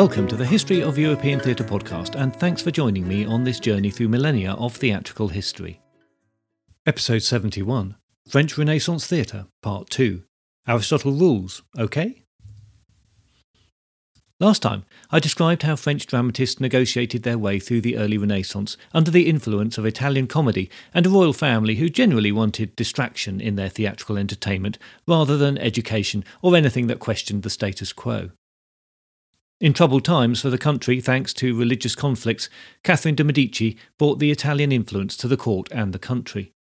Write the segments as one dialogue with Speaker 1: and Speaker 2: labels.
Speaker 1: Welcome to the History of European Theatre podcast, and thanks for joining me on this journey through millennia of theatrical history. Episode 71 French Renaissance Theatre, Part 2 Aristotle Rules, OK? Last time, I described how French dramatists negotiated their way through the early Renaissance under the influence of Italian comedy and a royal family who generally wanted distraction in their theatrical entertainment rather than education or anything that questioned the status quo. In troubled times for the country, thanks to religious conflicts, Catherine de' Medici brought the Italian influence to the court and the country.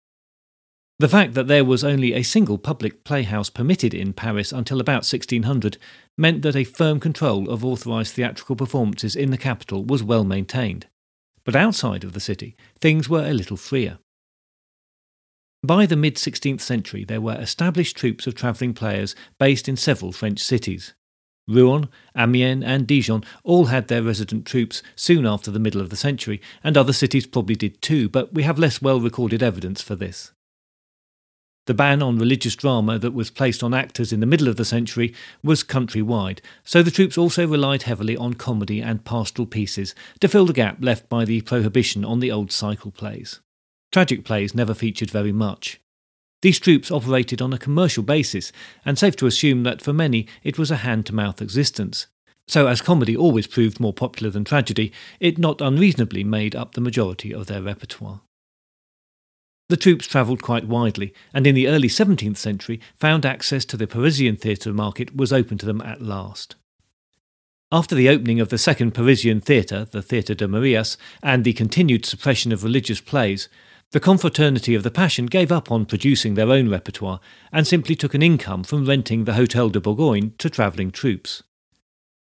Speaker 1: The fact that there was only a single public playhouse permitted in Paris until about 1600 meant that a firm control of authorised theatrical performances in the capital was well maintained. But outside of the city, things were a little freer. By the mid 16th century, there were established troupes of travelling players based in several French cities. Rouen, Amiens, and Dijon all had their resident troops soon after the middle of the century, and other cities probably did too, but we have less well recorded evidence for this. The ban on religious drama that was placed on actors in the middle of the century was countrywide, so the troops also relied heavily on comedy and pastoral pieces to fill the gap left by the prohibition on the old cycle plays. Tragic plays never featured very much. These troops operated on a commercial basis, and safe to assume that for many it was a hand to mouth existence. So, as comedy always proved more popular than tragedy, it not unreasonably made up the majority of their repertoire. The troops travelled quite widely, and in the early 17th century found access to the Parisian theatre market was open to them at last. After the opening of the second Parisian theatre, the Theatre de Marais, and the continued suppression of religious plays, the Confraternity of the Passion gave up on producing their own repertoire and simply took an income from renting the Hotel de Bourgogne to travelling troupes.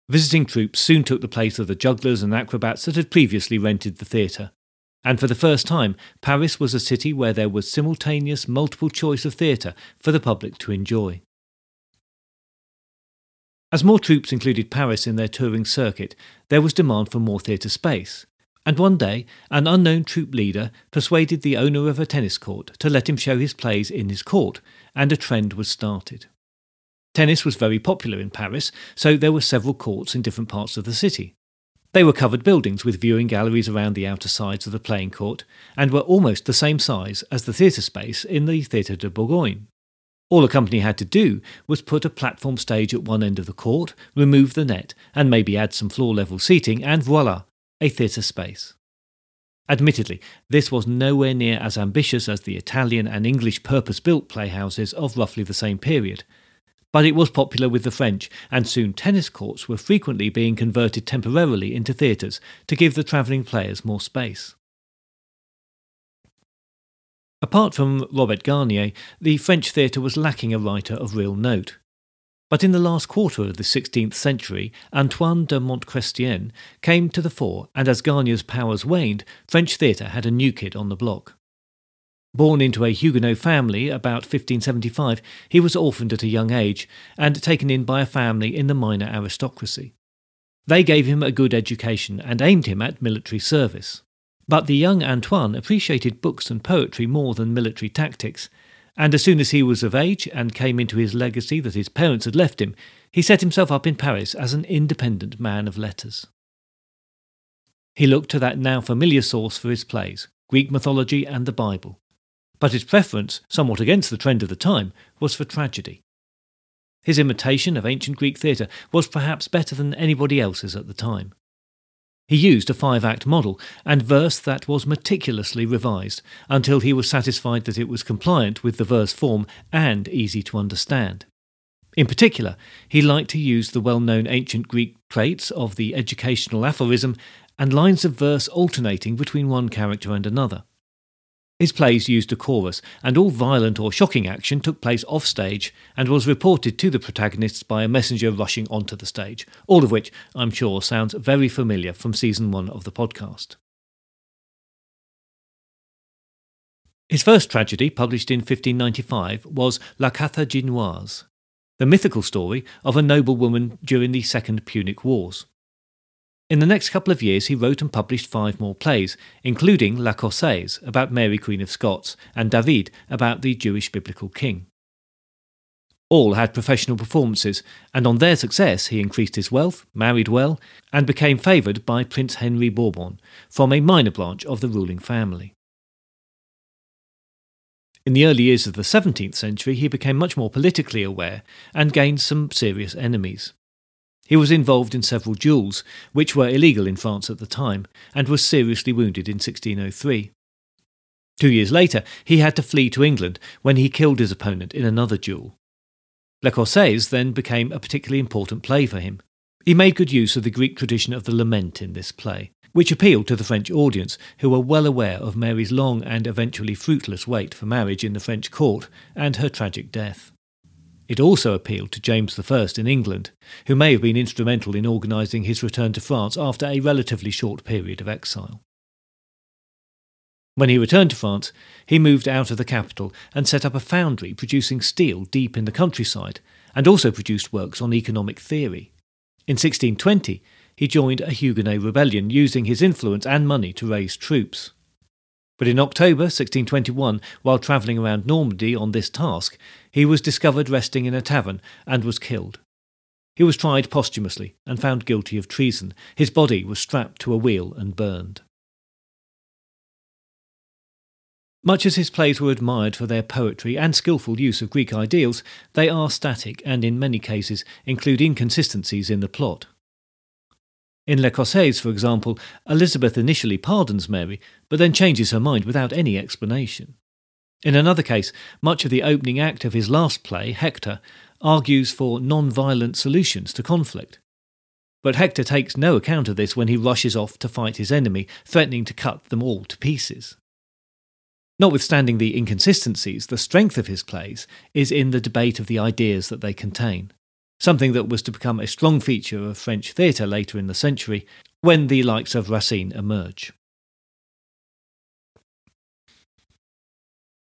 Speaker 1: Visiting troupes soon took the place of the jugglers and acrobats that had previously rented the theatre. And for the first time, Paris was a city where there was simultaneous multiple choice of theatre for the public to enjoy. As more troupes included Paris in their touring circuit, there was demand for more theatre space, and one day, an unknown troop leader persuaded the owner of a tennis court to let him show his plays in his court, and a trend was started. Tennis was very popular in Paris, so there were several courts in different parts of the city. They were covered buildings with viewing galleries around the outer sides of the playing court, and were almost the same size as the theatre space in the Theatre de Bourgogne. All a company had to do was put a platform stage at one end of the court, remove the net, and maybe add some floor level seating, and voila, a theatre space. Admittedly, this was nowhere near as ambitious as the Italian and English purpose built playhouses of roughly the same period, but it was popular with the French, and soon tennis courts were frequently being converted temporarily into theatres to give the travelling players more space. Apart from Robert Garnier, the French theatre was lacking a writer of real note. But in the last quarter of the 16th century, Antoine de Montchrestien came to the fore, and as Garnier's powers waned, French theatre had a new kid on the block. Born into a Huguenot family about 1575, he was orphaned at a young age and taken in by a family in the minor aristocracy. They gave him a good education and aimed him at military service. But the young Antoine appreciated books and poetry more than military tactics, and as soon as he was of age and came into his legacy that his parents had left him, he set himself up in Paris as an independent man of letters. He looked to that now familiar source for his plays, Greek mythology and the Bible. But his preference, somewhat against the trend of the time, was for tragedy. His imitation of ancient Greek theatre was perhaps better than anybody else's at the time. He used a five act model and verse that was meticulously revised until he was satisfied that it was compliant with the verse form and easy to understand. In particular, he liked to use the well known ancient Greek traits of the educational aphorism and lines of verse alternating between one character and another. His plays used a chorus, and all violent or shocking action took place off stage and was reported to the protagonists by a messenger rushing onto the stage, all of which, I'm sure, sounds very familiar from season one of the podcast. His first tragedy, published in 1595, was La Carthaginoise, the mythical story of a noblewoman during the Second Punic Wars. In the next couple of years, he wrote and published five more plays, including La Écossaise, about Mary, Queen of Scots, and David, about the Jewish biblical king. All had professional performances, and on their success he increased his wealth, married well, and became favoured by Prince Henry Bourbon from a minor branch of the ruling family. In the early years of the 17th century, he became much more politically aware and gained some serious enemies. He was involved in several duels, which were illegal in France at the time, and was seriously wounded in 1603. Two years later, he had to flee to England when he killed his opponent in another duel. Le Écossaise then became a particularly important play for him. He made good use of the Greek tradition of the lament in this play, which appealed to the French audience, who were well aware of Mary's long and eventually fruitless wait for marriage in the French court and her tragic death. It also appealed to James I in England, who may have been instrumental in organising his return to France after a relatively short period of exile. When he returned to France, he moved out of the capital and set up a foundry producing steel deep in the countryside, and also produced works on economic theory. In 1620, he joined a Huguenot rebellion, using his influence and money to raise troops. But in October 1621, while travelling around Normandy on this task, he was discovered resting in a tavern and was killed. He was tried posthumously and found guilty of treason. His body was strapped to a wheel and burned. Much as his plays were admired for their poetry and skilful use of Greek ideals, they are static and in many cases include inconsistencies in the plot. In Le Écossaise, for example, Elizabeth initially pardons Mary, but then changes her mind without any explanation. In another case, much of the opening act of his last play, Hector, argues for non violent solutions to conflict. But Hector takes no account of this when he rushes off to fight his enemy, threatening to cut them all to pieces. Notwithstanding the inconsistencies, the strength of his plays is in the debate of the ideas that they contain something that was to become a strong feature of French theatre later in the century when the likes of Racine emerge.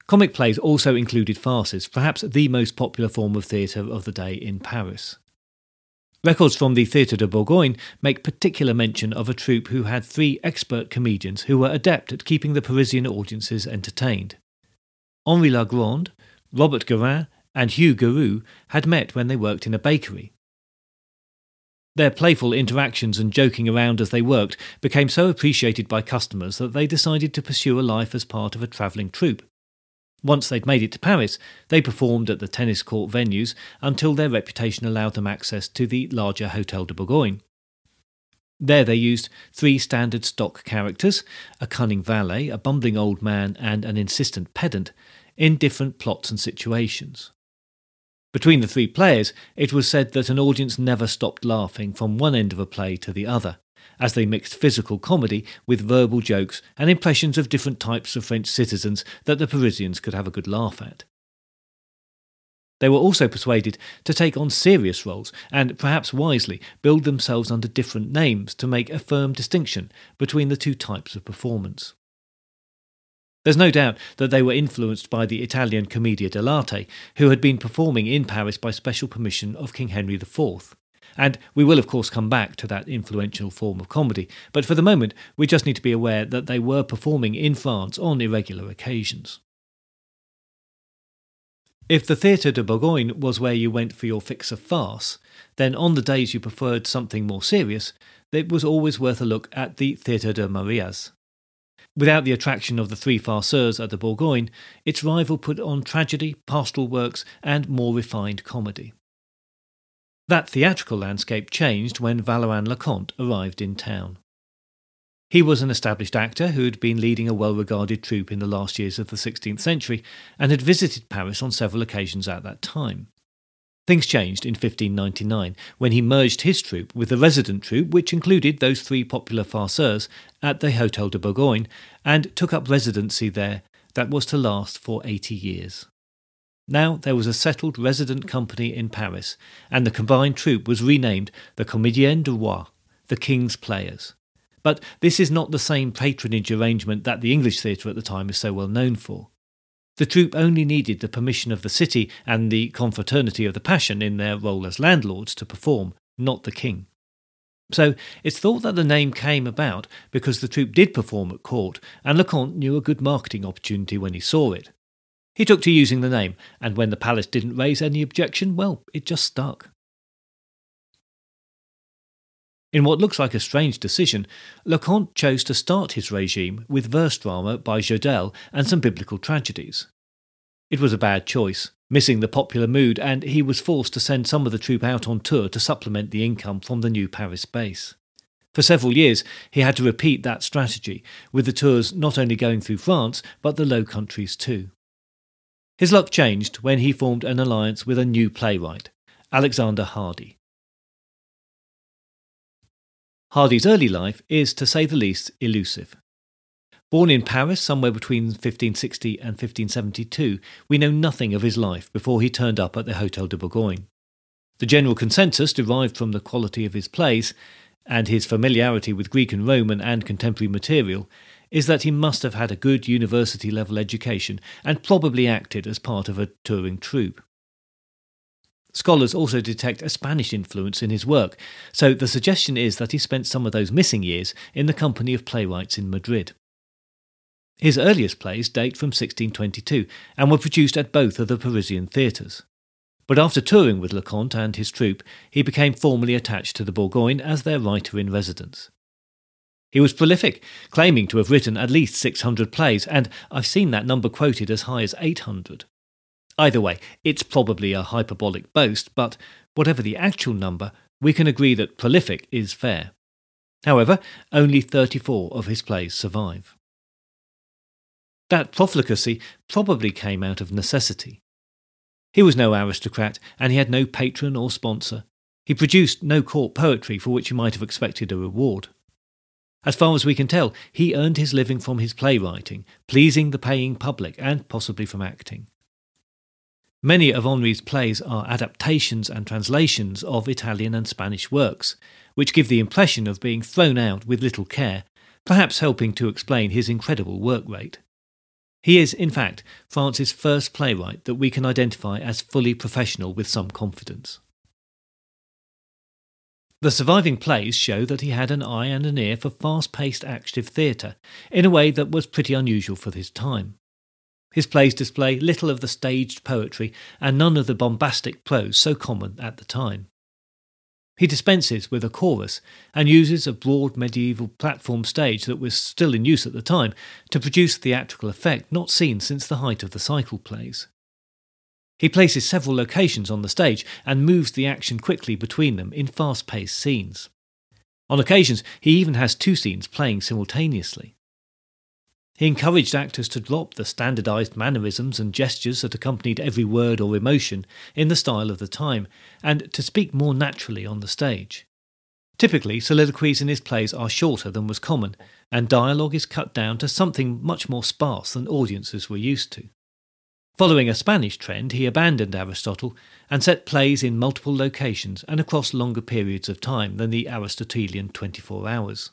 Speaker 1: Comic plays also included farces, perhaps the most popular form of theatre of the day in Paris. Records from the Theatre de Bourgogne make particular mention of a troupe who had three expert comedians who were adept at keeping the Parisian audiences entertained. Henri Legrand, Robert Guérin, and Hugh Gueru had met when they worked in a bakery. Their playful interactions and joking around as they worked became so appreciated by customers that they decided to pursue a life as part of a travelling troupe. Once they'd made it to Paris, they performed at the tennis court venues until their reputation allowed them access to the larger Hotel de Bourgogne. There they used three standard stock characters a cunning valet, a bumbling old man, and an insistent pedant in different plots and situations. Between the three players, it was said that an audience never stopped laughing from one end of a play to the other, as they mixed physical comedy with verbal jokes and impressions of different types of French citizens that the Parisians could have a good laugh at. They were also persuaded to take on serious roles and, perhaps wisely, build themselves under different names to make a firm distinction between the two types of performance. There's no doubt that they were influenced by the Italian Commedia dell'arte, who had been performing in Paris by special permission of King Henry IV. And we will, of course, come back to that influential form of comedy, but for the moment, we just need to be aware that they were performing in France on irregular occasions. If the Theatre de Bourgogne was where you went for your fix of farce, then on the days you preferred something more serious, it was always worth a look at the Theatre de Marais. Without the attraction of the three farceurs at the Bourgogne, its rival put on tragedy, pastoral works, and more refined comedy. That theatrical landscape changed when Valeran Leconte arrived in town. He was an established actor who had been leading a well regarded troupe in the last years of the 16th century and had visited Paris on several occasions at that time. Things changed in 1599 when he merged his troupe with the resident troupe, which included those three popular farceurs, at the Hotel de Bourgogne and took up residency there that was to last for 80 years. Now there was a settled resident company in Paris, and the combined troupe was renamed the Comédiens du Roi, the King's Players. But this is not the same patronage arrangement that the English theatre at the time is so well known for. The troupe only needed the permission of the city and the confraternity of the Passion in their role as landlords to perform, not the king. So it's thought that the name came about because the troupe did perform at court, and Leconte knew a good marketing opportunity when he saw it. He took to using the name, and when the palace didn't raise any objection, well, it just stuck. In what looks like a strange decision, Leconte chose to start his regime with verse drama by Jodelle and some biblical tragedies. It was a bad choice, missing the popular mood, and he was forced to send some of the troupe out on tour to supplement the income from the new Paris base. For several years, he had to repeat that strategy, with the tours not only going through France, but the Low Countries too. His luck changed when he formed an alliance with a new playwright, Alexander Hardy. Hardy's early life is, to say the least, elusive. Born in Paris somewhere between 1560 and 1572, we know nothing of his life before he turned up at the Hotel de Bourgogne. The general consensus, derived from the quality of his plays and his familiarity with Greek and Roman and contemporary material, is that he must have had a good university level education and probably acted as part of a touring troupe. Scholars also detect a Spanish influence in his work, so the suggestion is that he spent some of those missing years in the company of playwrights in Madrid. His earliest plays date from 1622 and were produced at both of the Parisian theatres. But after touring with Leconte and his troupe, he became formally attached to the Bourgogne as their writer in residence. He was prolific, claiming to have written at least 600 plays, and I've seen that number quoted as high as 800. Either way, it's probably a hyperbolic boast, but whatever the actual number, we can agree that prolific is fair. However, only 34 of his plays survive. That profligacy probably came out of necessity. He was no aristocrat, and he had no patron or sponsor. He produced no court poetry for which he might have expected a reward. As far as we can tell, he earned his living from his playwriting, pleasing the paying public, and possibly from acting. Many of Hardy's plays are adaptations and translations of Italian and Spanish works, which give the impression of being thrown out with little care, perhaps helping to explain his incredible work rate. He is, in fact, France's first playwright that we can identify as fully professional with some confidence. The surviving plays show that he had an eye and an ear for fast paced active theatre, in a way that was pretty unusual for his time. His plays display little of the staged poetry and none of the bombastic prose so common at the time. He dispenses with a chorus and uses a broad medieval platform stage that was still in use at the time to produce theatrical effect not seen since the height of the cycle plays. He places several locations on the stage and moves the action quickly between them in fast paced scenes. On occasions, he even has two scenes playing simultaneously. He encouraged actors to drop the standardized mannerisms and gestures that accompanied every word or emotion in the style of the time, and to speak more naturally on the stage. Typically, soliloquies in his plays are shorter than was common, and dialogue is cut down to something much more sparse than audiences were used to. Following a Spanish trend, he abandoned Aristotle and set plays in multiple locations and across longer periods of time than the Aristotelian 24 hours.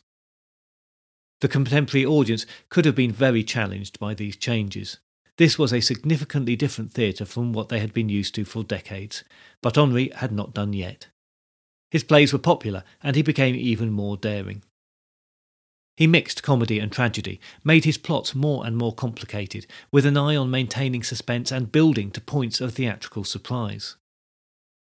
Speaker 1: The contemporary audience could have been very challenged by these changes. This was a significantly different theatre from what they had been used to for decades, but Hardy had not done yet. His plays were popular, and he became even more daring. He mixed comedy and tragedy, made his plots more and more complicated, with an eye on maintaining suspense and building to points of theatrical surprise.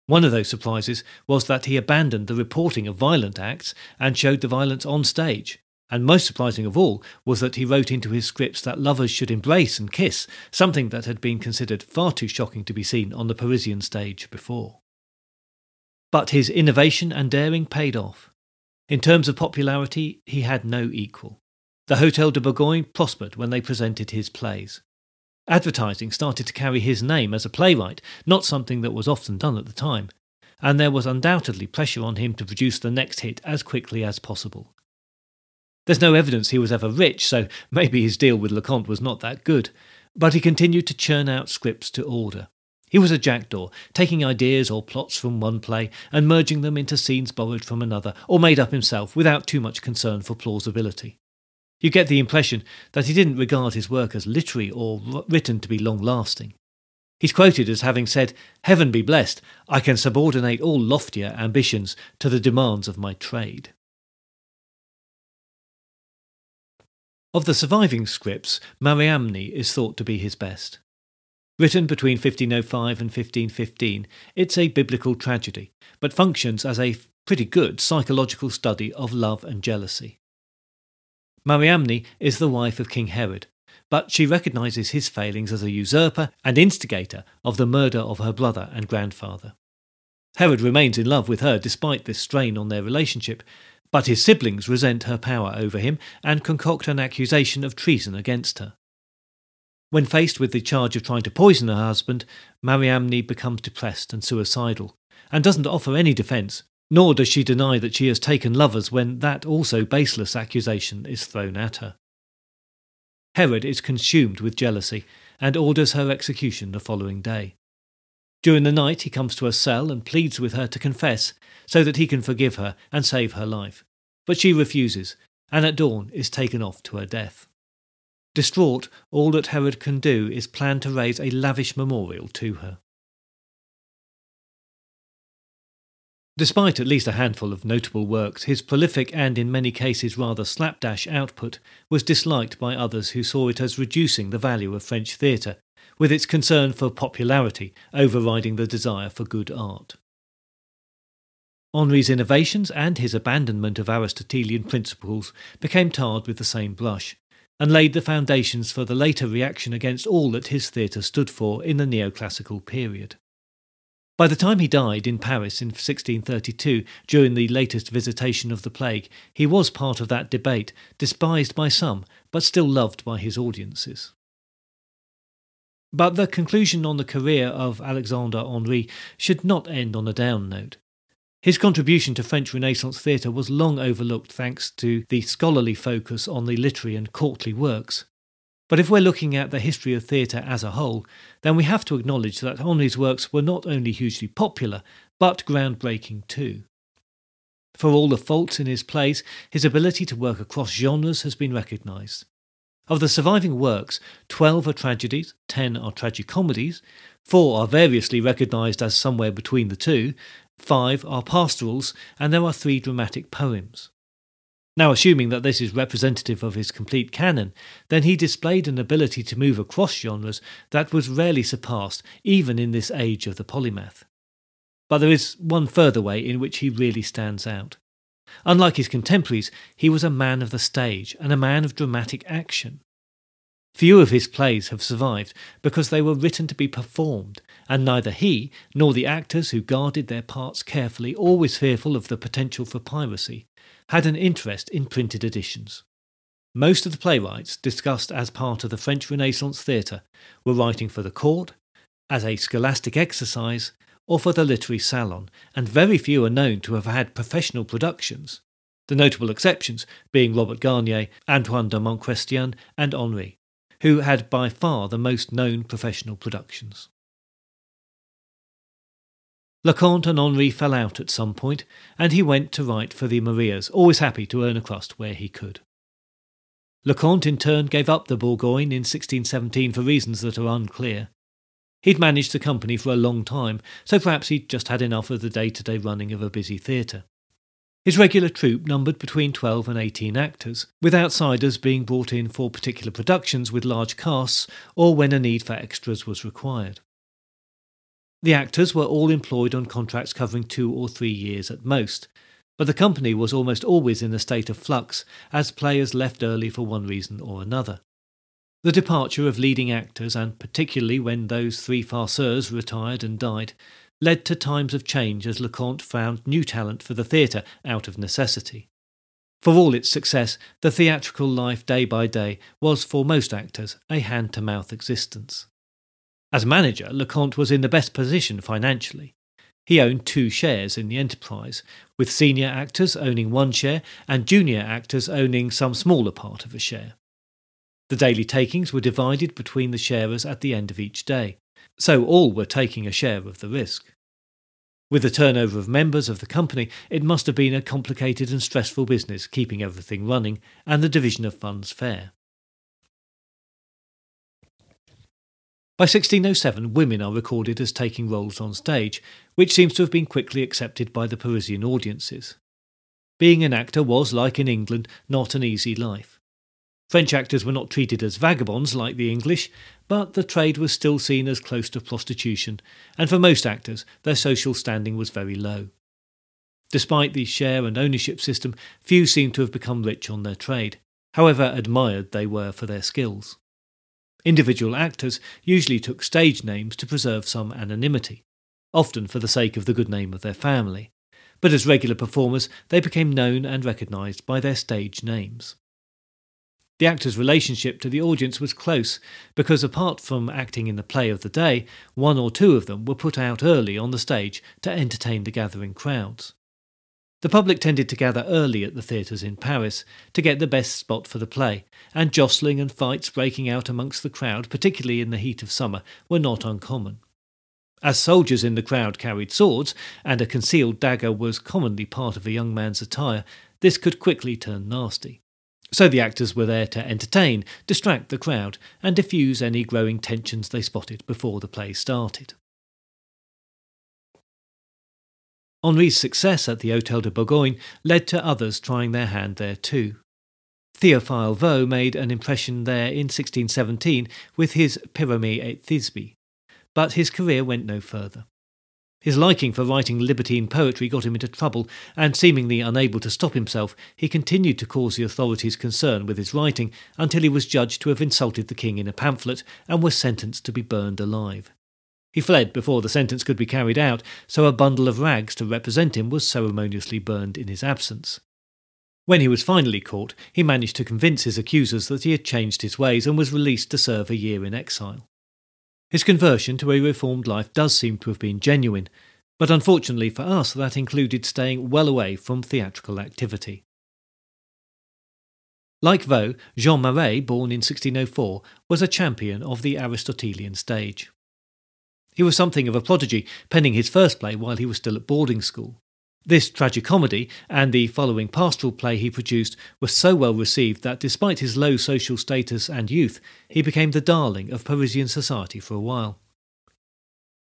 Speaker 1: One of those surprises was that he abandoned the reporting of violent acts and showed the violence on stage, and most surprising of all was that he wrote into his scripts that lovers should embrace and kiss, something that had been considered far too shocking to be seen on the Parisian stage before. But his innovation and daring paid off. In terms of popularity, he had no equal. The Hotel de Bourgogne prospered when they presented his plays. Advertising started to carry his name as a playwright, not something that was often done at the time, and there was undoubtedly pressure on him to produce the next hit as quickly as possible. There's no evidence he was ever rich, so maybe his deal with Leconte was not that good, but he continued to churn out scripts to order. He was a jackdaw, taking ideas or plots from one play and merging them into scenes borrowed from another or made up himself without too much concern for plausibility. You get the impression that he didn't regard his work as literary or written to be long lasting. He's quoted as having said, Heaven be blessed, I can subordinate all loftier ambitions to the demands of my trade. Of the surviving scripts, Mariamne is thought to be his best. Written between 1505 and 1515, it's a biblical tragedy, but functions as a pretty good psychological study of love and jealousy. Mariamne is the wife of King Herod, but she recognises his failings as a usurper and instigator of the murder of her brother and grandfather. Herod remains in love with her despite this strain on their relationship, but his siblings resent her power over him and concoct an accusation of treason against her. When faced with the charge of trying to poison her husband, Mariamne becomes depressed and suicidal, and doesn't offer any defence, nor does she deny that she has taken lovers when that also baseless accusation is thrown at her. Herod is consumed with jealousy and orders her execution the following day. During the night, he comes to her cell and pleads with her to confess so that he can forgive her and save her life. But she refuses, and at dawn is taken off to her death. Distraught, all that Herod can do is plan to raise a lavish memorial to her. Despite at least a handful of notable works, his prolific and in many cases rather slapdash output was disliked by others who saw it as reducing the value of French theatre, with its concern for popularity overriding the desire for good art. Hardy's innovations and his abandonment of Aristotelian principles became tarred with the same brush, and laid the foundations for the later reaction against all that his theatre stood for in the neoclassical period. By the time he died in Paris in 1632, during the latest visitation of the plague, he was part of that debate, despised by some, but still loved by his audiences. But the conclusion on the career of Alexandre Hardy should not end on a down note. His contribution to French Renaissance theatre was long overlooked thanks to the scholarly focus on the literary and courtly works. But if we're looking at the history of theatre as a whole, then we have to acknowledge that Hardy's works were not only hugely popular, but groundbreaking too. For all the faults in his plays, his ability to work across genres has been recognised. Of the surviving works, 12 are tragedies, 10 are tragicomedies, 4 are variously recognised as somewhere between the two, five are pastorals, and there are three dramatic poems. Now, assuming that this is representative of his complete canon, then he displayed an ability to move across genres that was rarely surpassed even in this age of the polymath. But there is one further way in which he really stands out. Unlike his contemporaries, he was a man of the stage and a man of dramatic action. Few of his plays have survived because they were written to be performed, and neither he nor the actors who guarded their parts carefully, always fearful of the potential for piracy, had an interest in printed editions. Most of the playwrights discussed as part of the French Renaissance theatre were writing for the court, as a scholastic exercise, or for the literary salon, and very few are known to have had professional productions, the notable exceptions being Robert Garnier, Antoine de Montchrestien, and Hardy who had by far the most known professional productions. Leconte and Hardy fell out at some point, and he went to write for the Marais, always happy to earn a crust where he could. Leconte in turn gave up the Bourgogne in 1617 for reasons that are unclear. He'd managed the company for a long time, so perhaps he'd just had enough of the day to day running of a busy theatre. His regular troupe numbered between 12 and 18 actors, with outsiders being brought in for particular productions with large casts or when a need for extras was required. The actors were all employed on contracts covering two or three years at most, but the company was almost always in a state of flux as players left early for one reason or another. The departure of leading actors, and particularly when those three farceurs retired and died, led to times of change as Leconte found new talent for the theatre out of necessity. For all its success, the theatrical life day by day was for most actors a hand to mouth existence. As manager, Leconte was in the best position financially. He owned two shares in the enterprise, with senior actors owning one share and junior actors owning some smaller part of a share. The daily takings were divided between the sharers at the end of each day, so all were taking a share of the risk. With the turnover of members of the company, it must have been a complicated and stressful business keeping everything running and the division of funds fair. By 1607, women are recorded as taking roles on stage, which seems to have been quickly accepted by the Parisian audiences. Being an actor was, like in England, not an easy life. French actors were not treated as vagabonds like the English, but the trade was still seen as close to prostitution, and for most actors, their social standing was very low. Despite the share and ownership system, few seem to have become rich on their trade, however admired they were for their skills. Individual actors usually took stage names to preserve some anonymity, often for the sake of the good name of their family, but as regular performers they became known and recognised by their stage names. The actor's relationship to the audience was close because, apart from acting in the play of the day, one or two of them were put out early on the stage to entertain the gathering crowds. The public tended to gather early at the theatres in Paris to get the best spot for the play, and jostling and fights breaking out amongst the crowd, particularly in the heat of summer, were not uncommon. As soldiers in the crowd carried swords, and a concealed dagger was commonly part of a young man's attire, this could quickly turn nasty. So the actors were there to entertain, distract the crowd, and diffuse any growing tensions they spotted before the play started. Hardy's success at the Hôtel de Bourgogne led to others trying their hand there too. Théophile Viau made an impression there in 1617 with his Pyrame et Thisbe, but his career went no further. His liking for writing libertine poetry got him into trouble, and seemingly unable to stop himself, he continued to cause the authorities concern with his writing until he was judged to have insulted the king in a pamphlet and was sentenced to be burned alive. He fled before the sentence could be carried out, so a bundle of rags to represent him was ceremoniously burned in his absence. When he was finally caught, he managed to convince his accusers that he had changed his ways and was released to serve a year in exile. His conversion to a reformed life does seem to have been genuine, but unfortunately for us, that included staying well away from theatrical activity. Like Viau, Jean Mairet, born in 1604, was a champion of the Aristotelian stage. He was something of a prodigy, penning his first play while he was still at boarding school. This tragicomedy and the following pastoral play he produced were so well received that despite his low social status and youth, he became the darling of Parisian society for a while.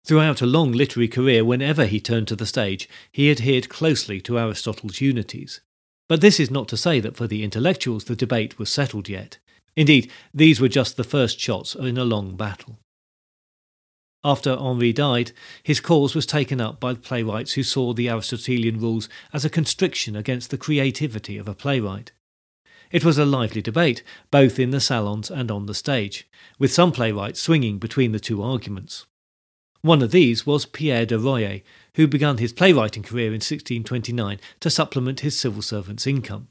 Speaker 1: Throughout a long literary career, whenever he turned to the stage, he adhered closely to Aristotle's unities. But this is not to say that for the intellectuals the debate was settled yet. Indeed, these were just the first shots in a long battle. After Hardy died, his cause was taken up by playwrights who saw the Aristotelian rules as a constriction against the creativity of a playwright. It was a lively debate, both in the salons and on the stage, with some playwrights swinging between the two arguments. One of these was Pierre de Ryer, who began his playwriting career in 1629 to supplement his civil servant's income.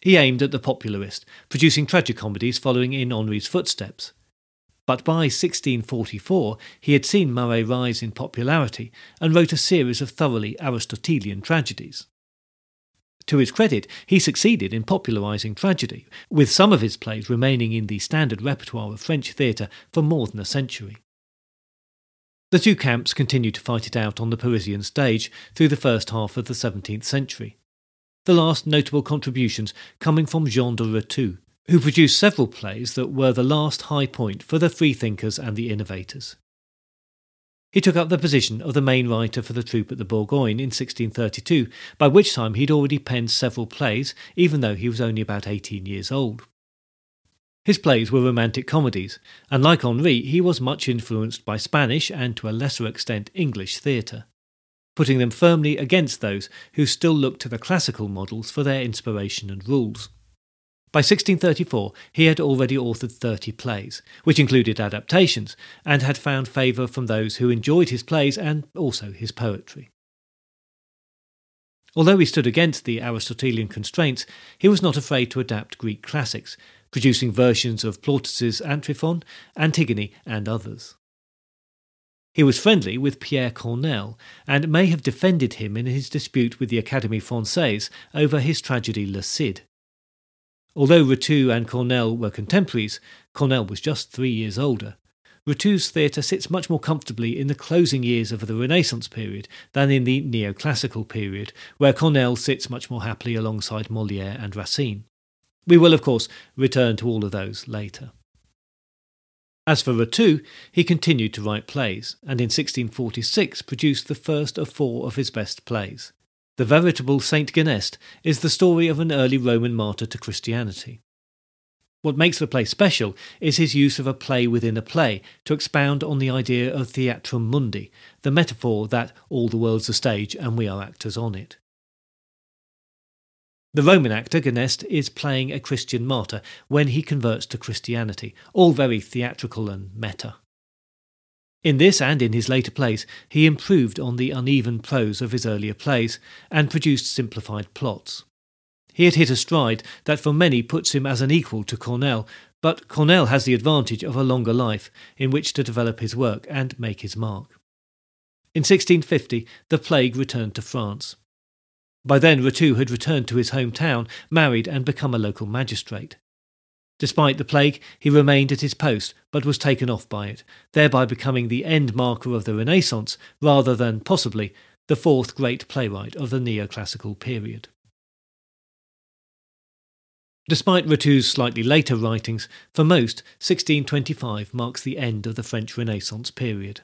Speaker 1: He aimed at the popularist, producing tragicomedies following in Hardy's footsteps, but by 1644 he had seen Mairet rise in popularity and wrote a series of thoroughly Aristotelian tragedies. To his credit, he succeeded in popularising tragedy, with some of his plays remaining in the standard repertoire of French theatre for more than a century. The two camps continued to fight it out on the Parisian stage through the first half of the 17th century, the last notable contributions coming from Jean de Rotrou, who produced several plays that were the last high point for the freethinkers and the innovators. He took up the position of the main writer for the troupe at the Bourgogne in 1632, by which time he'd already penned several plays, even though he was only about 18 years old. His plays were romantic comedies, and like Hardy, he was much influenced by Spanish and to a lesser extent English theatre, putting them firmly against those who still looked to the classical models for their inspiration and rules. By 1634, he had already authored 30 plays, which included adaptations, and had found favour from those who enjoyed his plays and also his poetry. Although he stood against the Aristotelian constraints, he was not afraid to adapt Greek classics, producing versions of Plautus's Amphitryon, Antigone, and others. He was friendly with Pierre Corneille, and may have defended him in his dispute with the Académie Française over his tragedy Le Cid. Although Rotrou and Corneille were contemporaries, Corneille was just three years older. Rotrou's theatre sits much more comfortably in the closing years of the Renaissance period than in the neoclassical period, where Corneille sits much more happily alongside Molière and Racine. We will, of course, return to all of those later. As for Reteux, he continued to write plays, and in 1646 produced the first of four of his best plays. The veritable Saint Genest is the story of an early Roman martyr to Christianity. What makes the play special is his use of a play within a play to expound on the idea of theatrum mundi, the metaphor that all the world's a stage and we are actors on it. The Roman actor Genest is playing a Christian martyr when he converts to Christianity, all very theatrical and meta. In this and in his later plays, he improved on the uneven prose of his earlier plays and produced simplified plots. He had hit a stride that for many puts him as an equal to Corneille, but Corneille has the advantage of a longer life in which to develop his work and make his mark. In 1650, the plague returned to France. By then, Rotrou had returned to his hometown, married, and become a local magistrate. Despite the plague, he remained at his post, but was taken off by it, thereby becoming the end marker of the Renaissance rather than, possibly, the fourth great playwright of the neoclassical period. Despite Rotrou's slightly later writings, for most, 1625 marks the end of the French Renaissance period.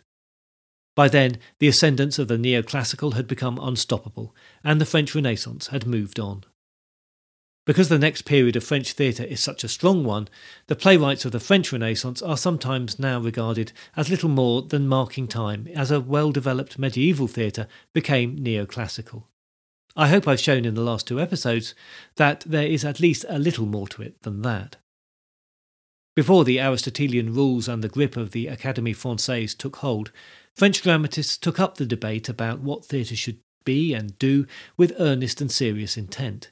Speaker 1: By then, the ascendance of the neoclassical had become unstoppable, and the French Renaissance had moved on. Because the next period of French theatre is such a strong one, the playwrights of the French Renaissance are sometimes now regarded as little more than marking time as a well developed medieval theatre became neoclassical. I hope I've shown in the last two episodes that there is at least a little more to it than that. Before the Aristotelian rules and the grip of the Académie Française took hold, French dramatists took up the debate about what theatre should be and do with earnest and serious intent.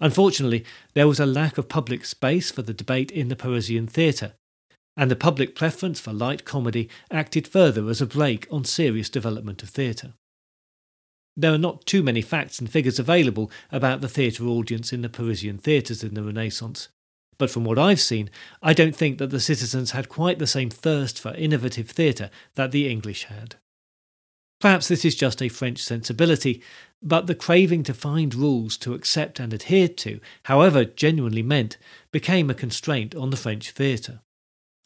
Speaker 1: Unfortunately, there was a lack of public space for the debate in the Parisian theatre, and the public preference for light comedy acted further as a brake on serious development of theatre. There are not too many facts and figures available about the theatre audience in the Parisian theatres in the Renaissance, but from what I've seen, I don't think that the citizens had quite the same thirst for innovative theatre that the English had. Perhaps this is just a French sensibility, but the craving to find rules to accept and adhere to, however genuinely meant, became a constraint on the French theatre.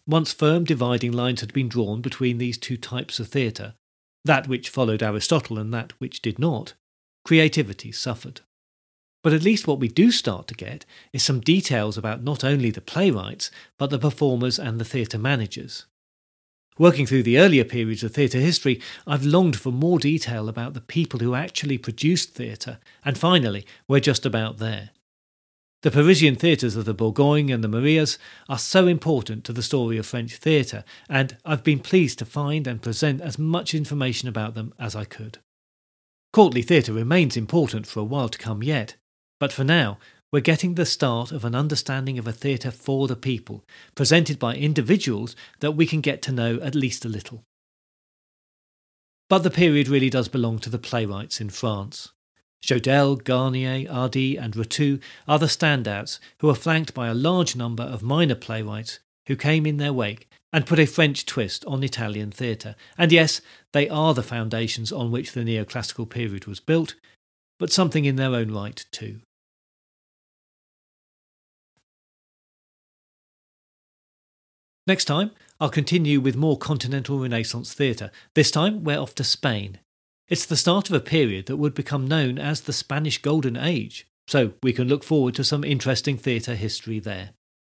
Speaker 1: Once firm dividing lines had been drawn between these two types of theatre, that which followed Aristotle and that which did not, creativity suffered. But at least what we do start to get is some details about not only the playwrights, but the performers and the theatre managers. Working through the earlier periods of theatre history, I've longed for more detail about the people who actually produced theatre, and finally, we're just about there. The Parisian theatres of the Bourgogne and the Marais are so important to the story of French theatre, and I've been pleased to find and present as much information about them as I could. Courtly theatre remains important for a while to come yet, but for now, we're getting the start of an understanding of a theatre for the people, presented by individuals that we can get to know at least a little. But the period really does belong to the playwrights in France. Jodelle, Garnier, Hardy, and Rotrou are the standouts, who are flanked by a large number of minor playwrights who came in their wake and put a French twist on Italian theatre. And yes, they are the foundations on which the neoclassical period was built, but something in their own right too. Next time, I'll continue with more continental Renaissance theatre. This time, we're off to Spain. It's the start of a period that would become known as the Spanish Golden Age, so we can look forward to some interesting theatre history there.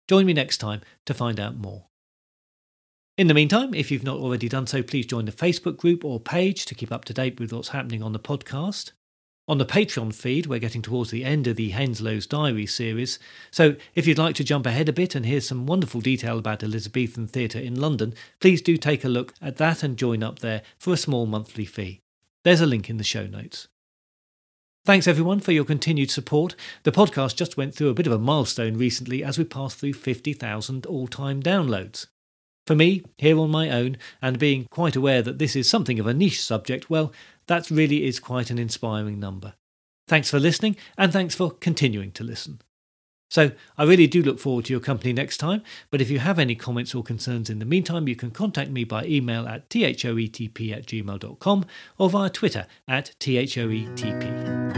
Speaker 1: Join me next time to find out more. In the meantime, if you've not already done so, please join the Facebook group or page to keep up to date with what's happening on the podcast. On the Patreon feed, we're getting towards the end of the Henslowe's Diary series, so if you'd like to jump ahead a bit and hear some wonderful detail about Elizabethan theatre in London, please do take a look at that and join up there for a small monthly fee. There's a link in the show notes. Thanks everyone for your continued support. The podcast just went through a bit of a milestone recently as we passed through 50,000 all time downloads. For me, here on my own, and being quite aware that this is something of a niche subject, well, that really is quite an inspiring number. Thanks for listening, and thanks for continuing to listen. So I really do look forward to your company next time. But if you have any comments or concerns in the meantime, you can contact me by email at thoetp at gmail.com or via Twitter at thoetp.